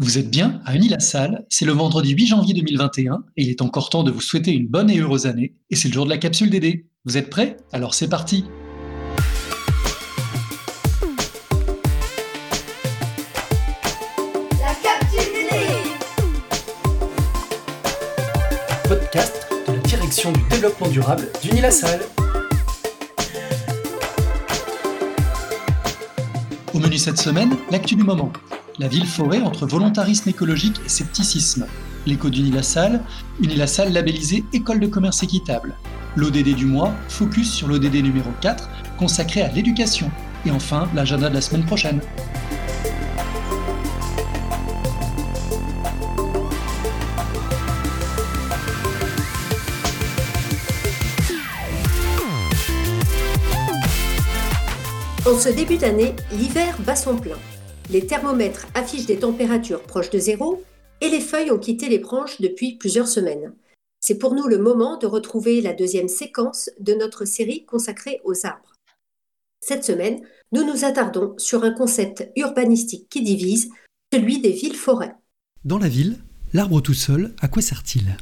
Vous êtes bien à Unis-la-Salle, c'est le vendredi 8 janvier 2021 et il est encore temps de vous souhaiter une bonne et heureuse année. Et c'est le jour de la capsule DD. Vous êtes prêts? Alors c'est parti La capsule DD Podcast de la direction du développement durable d'Unis-la-Salle. Au menu cette semaine, l'actu du moment. La ville-forêt entre volontarisme écologique et scepticisme. L'écho d'Unis-la-Salle, Unis-la-Salle labellisé École de commerce équitable. L'ODD du mois, focus sur l'ODD numéro 4, consacré à l'éducation. Et enfin, l'agenda de la semaine prochaine. En ce début d'année, l'hiver bat son plein. Les thermomètres affichent des températures proches de zéro et les feuilles ont quitté les branches depuis plusieurs semaines. C'est pour nous le moment de retrouver la deuxième séquence de notre série consacrée aux arbres. Cette semaine, nous nous attardons sur un concept urbanistique qui divise, celui des villes-forêts. Dans la ville, l'arbre tout seul, à quoi sert-il?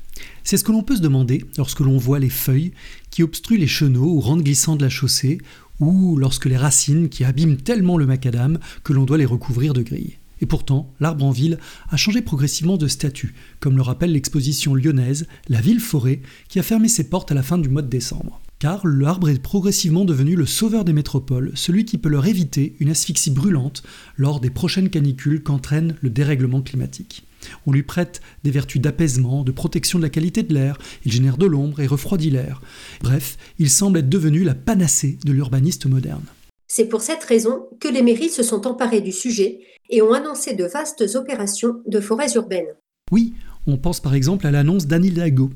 C'est ce que l'on peut se demander lorsque l'on voit les feuilles qui obstruent les chenaux ou rendent glissant de la chaussée, ou lorsque les racines qui abîment tellement le macadam que l'on doit les recouvrir de grilles. Et pourtant, l'arbre en ville a changé progressivement de statut, comme le rappelle l'exposition lyonnaise La ville-forêt, qui a fermé ses portes à la fin du mois de décembre. Car l'arbre est progressivement devenu le sauveur des métropoles, celui qui peut leur éviter une asphyxie brûlante lors des prochaines canicules qu'entraîne le dérèglement climatique. On lui prête des vertus d'apaisement, de protection de la qualité de l'air, il génère de l'ombre et refroidit l'air. Bref, il semble être devenu la panacée de l'urbaniste moderne. C'est pour cette raison que les mairies se sont emparées du sujet et ont annoncé de vastes opérations de forêts urbaines. Oui, on pense par exemple à l'annonce d'Anne Hidalgo.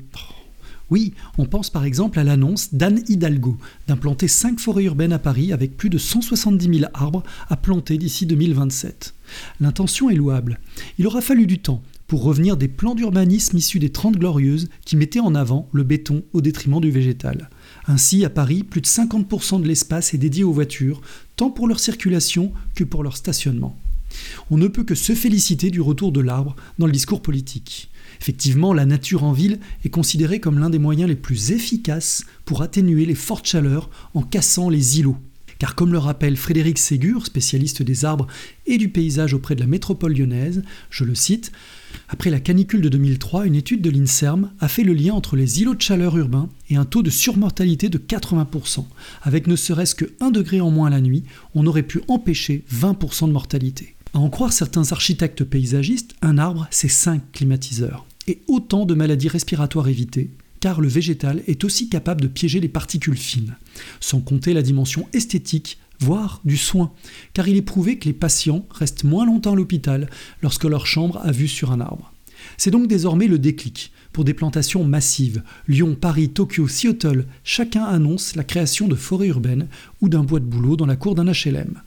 Oui, on pense par exemple à l'annonce d'Anne Hidalgo d'implanter 5 forêts urbaines à Paris avec plus de 170 000 arbres à planter d'ici 2027. L'intention est louable. Il aura fallu du temps pour revenir des plans d'urbanisme issus des Trente Glorieuses qui mettaient en avant le béton au détriment du végétal. Ainsi, à Paris, plus de 50% de l'espace est dédié aux voitures, tant pour leur circulation que pour leur stationnement. On ne peut que se féliciter du retour de l'arbre dans le discours politique. Effectivement, la nature en ville est considérée comme l'un des moyens les plus efficaces pour atténuer les fortes chaleurs en cassant les îlots. Car comme le rappelle Frédéric Ségur, spécialiste des arbres et du paysage auprès de la métropole lyonnaise, je le cite, Après la canicule de 2003, une étude de l'INSERM a fait le lien entre les îlots de chaleur urbains et un taux de surmortalité de 80%. Avec ne serait-ce que 1 degré en moins la nuit, on aurait pu empêcher 20% de mortalité. À en croire certains architectes paysagistes, un arbre, c'est 5 climatiseurs. Et autant de maladies respiratoires évitées, car le végétal est aussi capable de piéger les particules fines, sans compter la dimension esthétique, voire du soin, car il est prouvé que les patients restent moins longtemps à l'hôpital lorsque leur chambre a vue sur un arbre. C'est donc désormais le déclic pour des plantations massives. Lyon, Paris, Tokyo, Seattle, chacun annonce la création de forêts urbaines ou d'un bois de boulot dans la cour d'un HLM.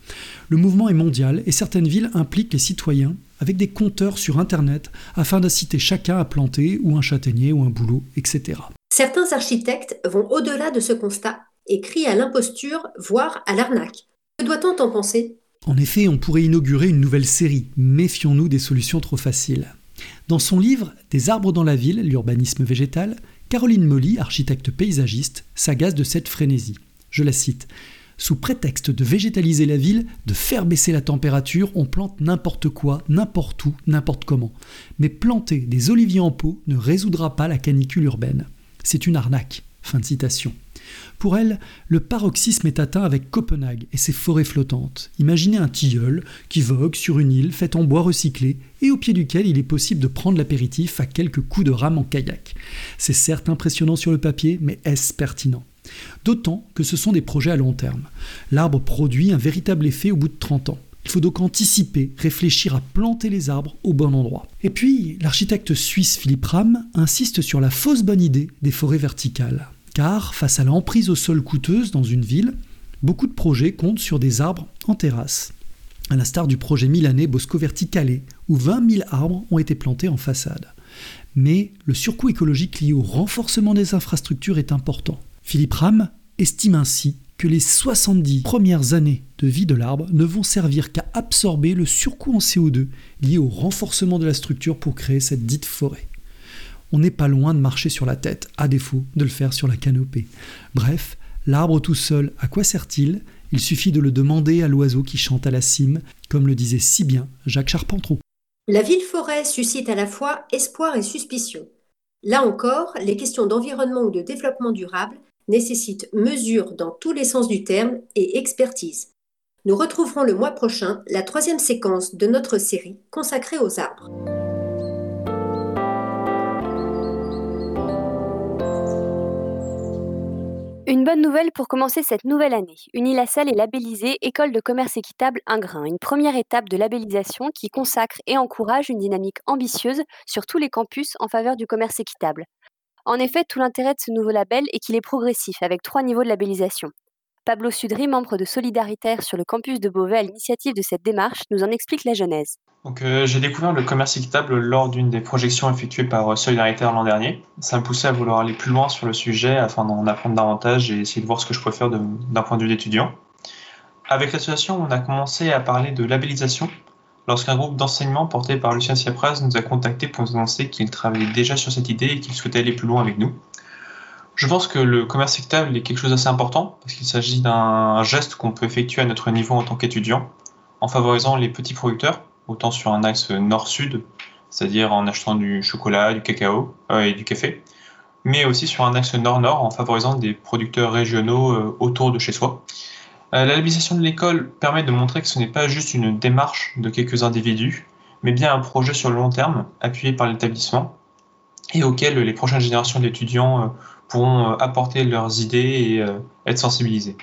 Le mouvement est mondial et certaines villes impliquent les citoyens avec des compteurs sur Internet afin d'inciter chacun à planter ou un châtaignier ou un boulot, etc. Certains architectes vont au-delà de ce constat et crient à l'imposture, voire à l'arnaque. Que doit-on en penser? En effet, on pourrait inaugurer une nouvelle série. Méfions-nous des solutions trop faciles. Dans son livre Des arbres dans la ville, l'urbanisme végétal, Caroline Molly, architecte paysagiste, s'agace de cette frénésie. Je la cite. Sous prétexte de végétaliser la ville, de faire baisser la température, on plante n'importe quoi, n'importe où, n'importe comment. Mais planter des oliviers en pot ne résoudra pas la canicule urbaine. C'est une arnaque. Fin de citation. Pour elle, le paroxysme est atteint avec Copenhague et ses forêts flottantes. Imaginez un tilleul qui vogue sur une île faite en bois recyclé et au pied duquel il est possible de prendre l'apéritif à quelques coups de rame en kayak. C'est certes impressionnant sur le papier, mais est-ce pertinent? D'autant que ce sont des projets à long terme. L'arbre produit un véritable effet au bout de 30 ans. Il faut donc anticiper, réfléchir à planter les arbres au bon endroit. Et puis, l'architecte suisse Philippe Ram insiste sur la fausse bonne idée des forêts verticales. Car, face à l'emprise au sol coûteuse dans une ville, beaucoup de projets comptent sur des arbres en terrasse. À l'instar du projet milanais Bosco Verticale, où 20 000 arbres ont été plantés en façade. Mais le surcoût écologique lié au renforcement des infrastructures est important. Philippe Ram estime ainsi que les 70 premières années de vie de l'arbre ne vont servir qu'à absorber le surcoût en CO2 lié au renforcement de la structure pour créer cette dite forêt. On n'est pas loin de marcher sur la tête, à défaut de le faire sur la canopée. Bref, l'arbre tout seul, à quoi sert-il? Il suffit de le demander à l'oiseau qui chante à la cime, comme le disait si bien Jacques Charpentreau. La ville-forêt suscite à la fois espoir et suspicion. Là encore, les questions d'environnement ou de développement durable nécessitent mesure dans tous les sens du terme et expertise. Nous retrouverons le mois prochain la troisième séquence de notre série consacrée aux arbres. Une bonne nouvelle pour commencer cette nouvelle année. Unilassal est labellisée École de commerce équitable Ingrain, une première étape de labellisation qui consacre et encourage une dynamique ambitieuse sur tous les campus en faveur du commerce équitable. En effet, tout l'intérêt de ce nouveau label est qu'il est progressif, avec trois niveaux de labellisation. Pablo Sudry, membre de Solidaritaire sur le campus de Beauvais à l'initiative de cette démarche, nous en explique la genèse. Donc, euh, j'ai découvert le commerce équitable lors d'une des projections effectuées par euh, Solidaritaire l'an dernier. Ça me poussait à vouloir aller plus loin sur le sujet afin d'en apprendre davantage et essayer de voir ce que je pouvais faire d'un point de vue d'étudiant. Avec l'association, on a commencé à parler de labellisation lorsqu'un groupe d'enseignement porté par Lucien Siapraz nous a contactés pour nous annoncer qu'il travaillait déjà sur cette idée et qu'il souhaitait aller plus loin avec nous. Je pense que le commerce équitable est quelque chose d'assez important parce qu'il s'agit d'un geste qu'on peut effectuer à notre niveau en tant qu'étudiant en favorisant les petits producteurs, autant sur un axe nord-sud, c'est-à-dire en achetant du chocolat, du cacao euh, et du café, mais aussi sur un axe nord-nord en favorisant des producteurs régionaux euh, autour de chez soi. Euh, la labellisation de l'école permet de montrer que ce n'est pas juste une démarche de quelques individus, mais bien un projet sur le long terme appuyé par l'établissement et auquel les prochaines générations d'étudiants pourront euh, apporter leurs idées et euh, être sensibilisés.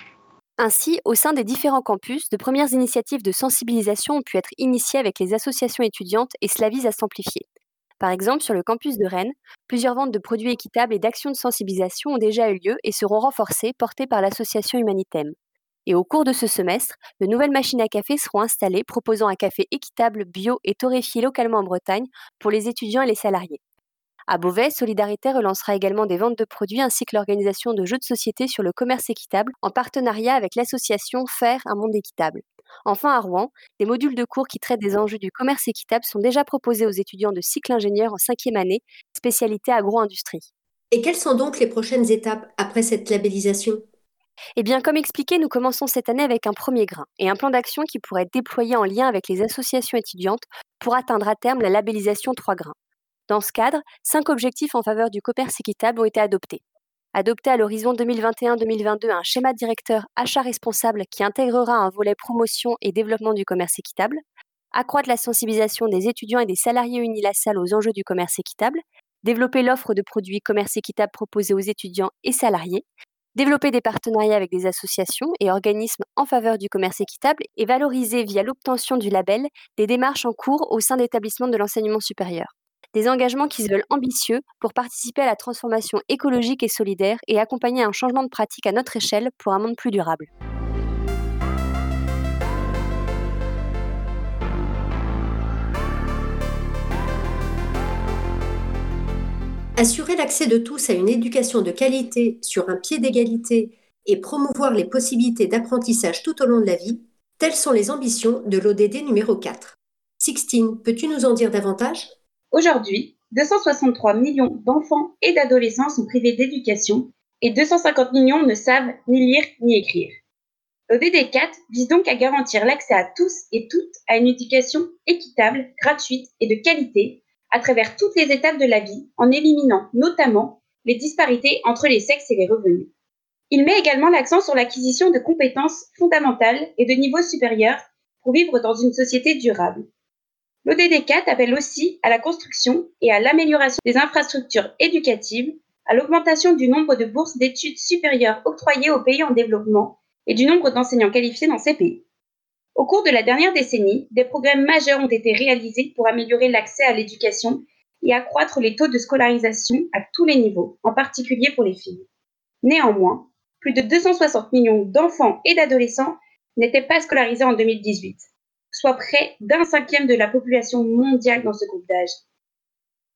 Ainsi, au sein des différents campus, de premières initiatives de sensibilisation ont pu être initiées avec les associations étudiantes et cela vise à s'amplifier. Par exemple, sur le campus de Rennes, plusieurs ventes de produits équitables et d'actions de sensibilisation ont déjà eu lieu et seront renforcées, portées par l'association Humanitem. Et au cours de ce semestre, de nouvelles machines à café seront installées proposant un café équitable, bio et torréfié localement en Bretagne pour les étudiants et les salariés. À Beauvais, Solidarité relancera également des ventes de produits ainsi que l'organisation de jeux de société sur le commerce équitable en partenariat avec l'association Faire un monde équitable. Enfin, à Rouen, des modules de cours qui traitent des enjeux du commerce équitable sont déjà proposés aux étudiants de cycle ingénieur en cinquième année, spécialité agro-industrie. Et quelles sont donc les prochaines étapes après cette labellisation? Eh bien, comme expliqué, nous commençons cette année avec un premier grain et un plan d'action qui pourrait être déployé en lien avec les associations étudiantes pour atteindre à terme la labellisation 3 grains. Dans ce cadre, cinq objectifs en faveur du commerce équitable ont été adoptés. Adopter à l'horizon 2021-2022 un schéma directeur achat responsable qui intégrera un volet promotion et développement du commerce équitable, accroître la sensibilisation des étudiants et des salariés unilassal aux enjeux du commerce équitable, développer l'offre de produits commerce équitable proposés aux étudiants et salariés, développer des partenariats avec des associations et organismes en faveur du commerce équitable et valoriser via l'obtention du label des démarches en cours au sein d'établissements de l'enseignement supérieur des engagements qui se veulent ambitieux pour participer à la transformation écologique et solidaire et accompagner un changement de pratique à notre échelle pour un monde plus durable. Assurer l'accès de tous à une éducation de qualité sur un pied d'égalité et promouvoir les possibilités d'apprentissage tout au long de la vie, telles sont les ambitions de l'ODD numéro 4. Sixtine, peux-tu nous en dire davantage? Aujourd'hui, 263 millions d'enfants et d'adolescents sont privés d'éducation et 250 millions ne savent ni lire ni écrire. L'ODD 4 vise donc à garantir l'accès à tous et toutes à une éducation équitable, gratuite et de qualité à travers toutes les étapes de la vie en éliminant notamment les disparités entre les sexes et les revenus. Il met également l'accent sur l'acquisition de compétences fondamentales et de niveaux supérieurs pour vivre dans une société durable. L'ODD 4 appelle aussi à la construction et à l'amélioration des infrastructures éducatives, à l'augmentation du nombre de bourses d'études supérieures octroyées aux pays en développement et du nombre d'enseignants qualifiés dans ces pays. Au cours de la dernière décennie, des programmes majeurs ont été réalisés pour améliorer l'accès à l'éducation et accroître les taux de scolarisation à tous les niveaux, en particulier pour les filles. Néanmoins, plus de 260 millions d'enfants et d'adolescents n'étaient pas scolarisés en 2018 soit près d'un cinquième de la population mondiale dans ce groupe d'âge.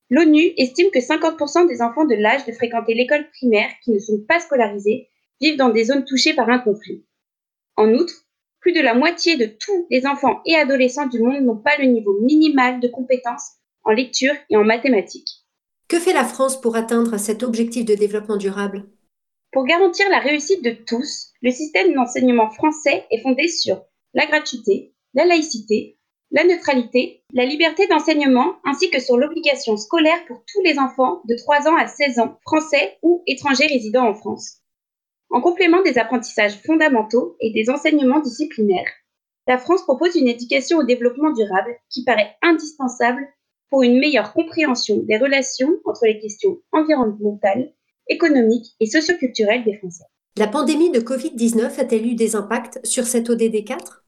L'ONU estime que 50% des enfants de l'âge de fréquenter l'école primaire qui ne sont pas scolarisés vivent dans des zones touchées par un conflit. En outre, plus de la moitié de tous les enfants et adolescents du monde n'ont pas le niveau minimal de compétences en lecture et en mathématiques. Que fait la France pour atteindre cet objectif de développement durable? Pour garantir la réussite de tous, le système d'enseignement français est fondé sur la gratuité, la laïcité, la neutralité, la liberté d'enseignement ainsi que sur l'obligation scolaire pour tous les enfants de 3 ans à 16 ans, français ou étrangers résidant en France. En complément des apprentissages fondamentaux et des enseignements disciplinaires, la France propose une éducation au développement durable qui paraît indispensable pour une meilleure compréhension des relations entre les questions environnementales, économiques et socioculturelles des Français. La pandémie de Covid-19 a-t-elle eu des impacts sur cette ODD 4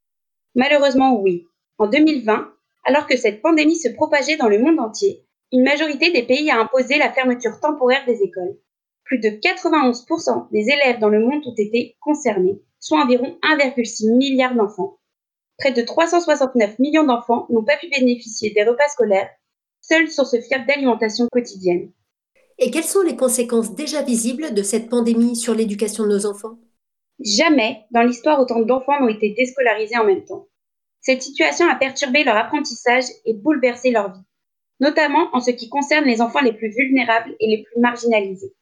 Malheureusement, oui. En 2020, alors que cette pandémie se propageait dans le monde entier, une majorité des pays a imposé la fermeture temporaire des écoles. Plus de 91% des élèves dans le monde ont été concernés, soit environ 1,6 milliard d'enfants. Près de 369 millions d'enfants n'ont pas pu bénéficier des repas scolaires, seule source fiable d'alimentation quotidienne. Et quelles sont les conséquences déjà visibles de cette pandémie sur l'éducation de nos enfants? Jamais dans l'histoire autant d'enfants n'ont été déscolarisés en même temps. Cette situation a perturbé leur apprentissage et bouleversé leur vie, notamment en ce qui concerne les enfants les plus vulnérables et les plus marginalisés.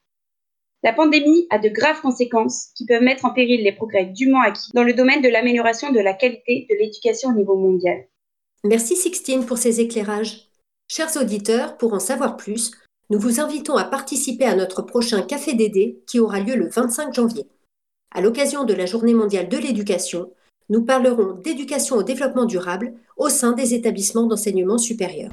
La pandémie a de graves conséquences qui peuvent mettre en péril les progrès dûment acquis dans le domaine de l'amélioration de la qualité de l'éducation au niveau mondial. Merci Sixtine pour ces éclairages. Chers auditeurs, pour en savoir plus, nous vous invitons à participer à notre prochain Café Dédé qui aura lieu le 25 janvier. À l'occasion de la Journée mondiale de l'éducation, nous parlerons d'éducation au développement durable au sein des établissements d'enseignement supérieur.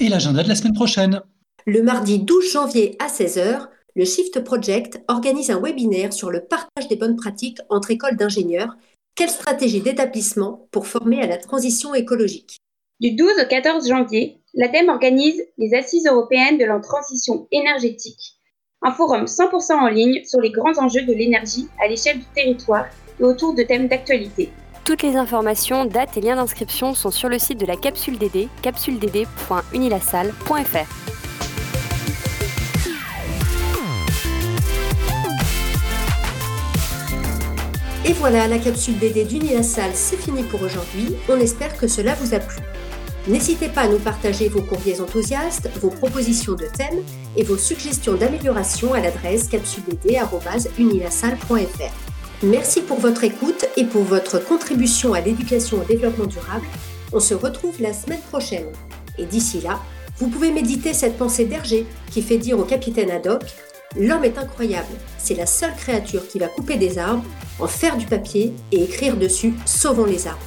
Et l'agenda de la semaine prochaine Le mardi 12 janvier à 16h, le Shift Project organise un webinaire sur le partage des bonnes pratiques entre écoles d'ingénieurs. Quelle stratégie d'établissement pour former à la transition écologique? Du 12 au 14 janvier, l'ADEME organise les Assises européennes de la transition énergétique un forum 100% en ligne sur les grands enjeux de l'énergie à l'échelle du territoire et autour de thèmes d'actualité. Toutes les informations, dates et liens d'inscription sont sur le site de la capsule DD, capsuleddd.unilassal.fr. Et voilà, la capsule DD d'Unilassal, c'est fini pour aujourd'hui. On espère que cela vous a plu. N'hésitez pas à nous partager vos courriers enthousiastes, vos propositions de thèmes et vos suggestions d'amélioration à l'adresse capsuledD.unilassal.fr. Merci pour votre écoute et pour votre contribution à l'éducation au développement durable. On se retrouve la semaine prochaine. Et d'ici là, vous pouvez méditer cette pensée d'Hergé qui fait dire au capitaine Haddock L'homme est incroyable, c'est la seule créature qui va couper des arbres, en faire du papier et écrire dessus Sauvons les arbres.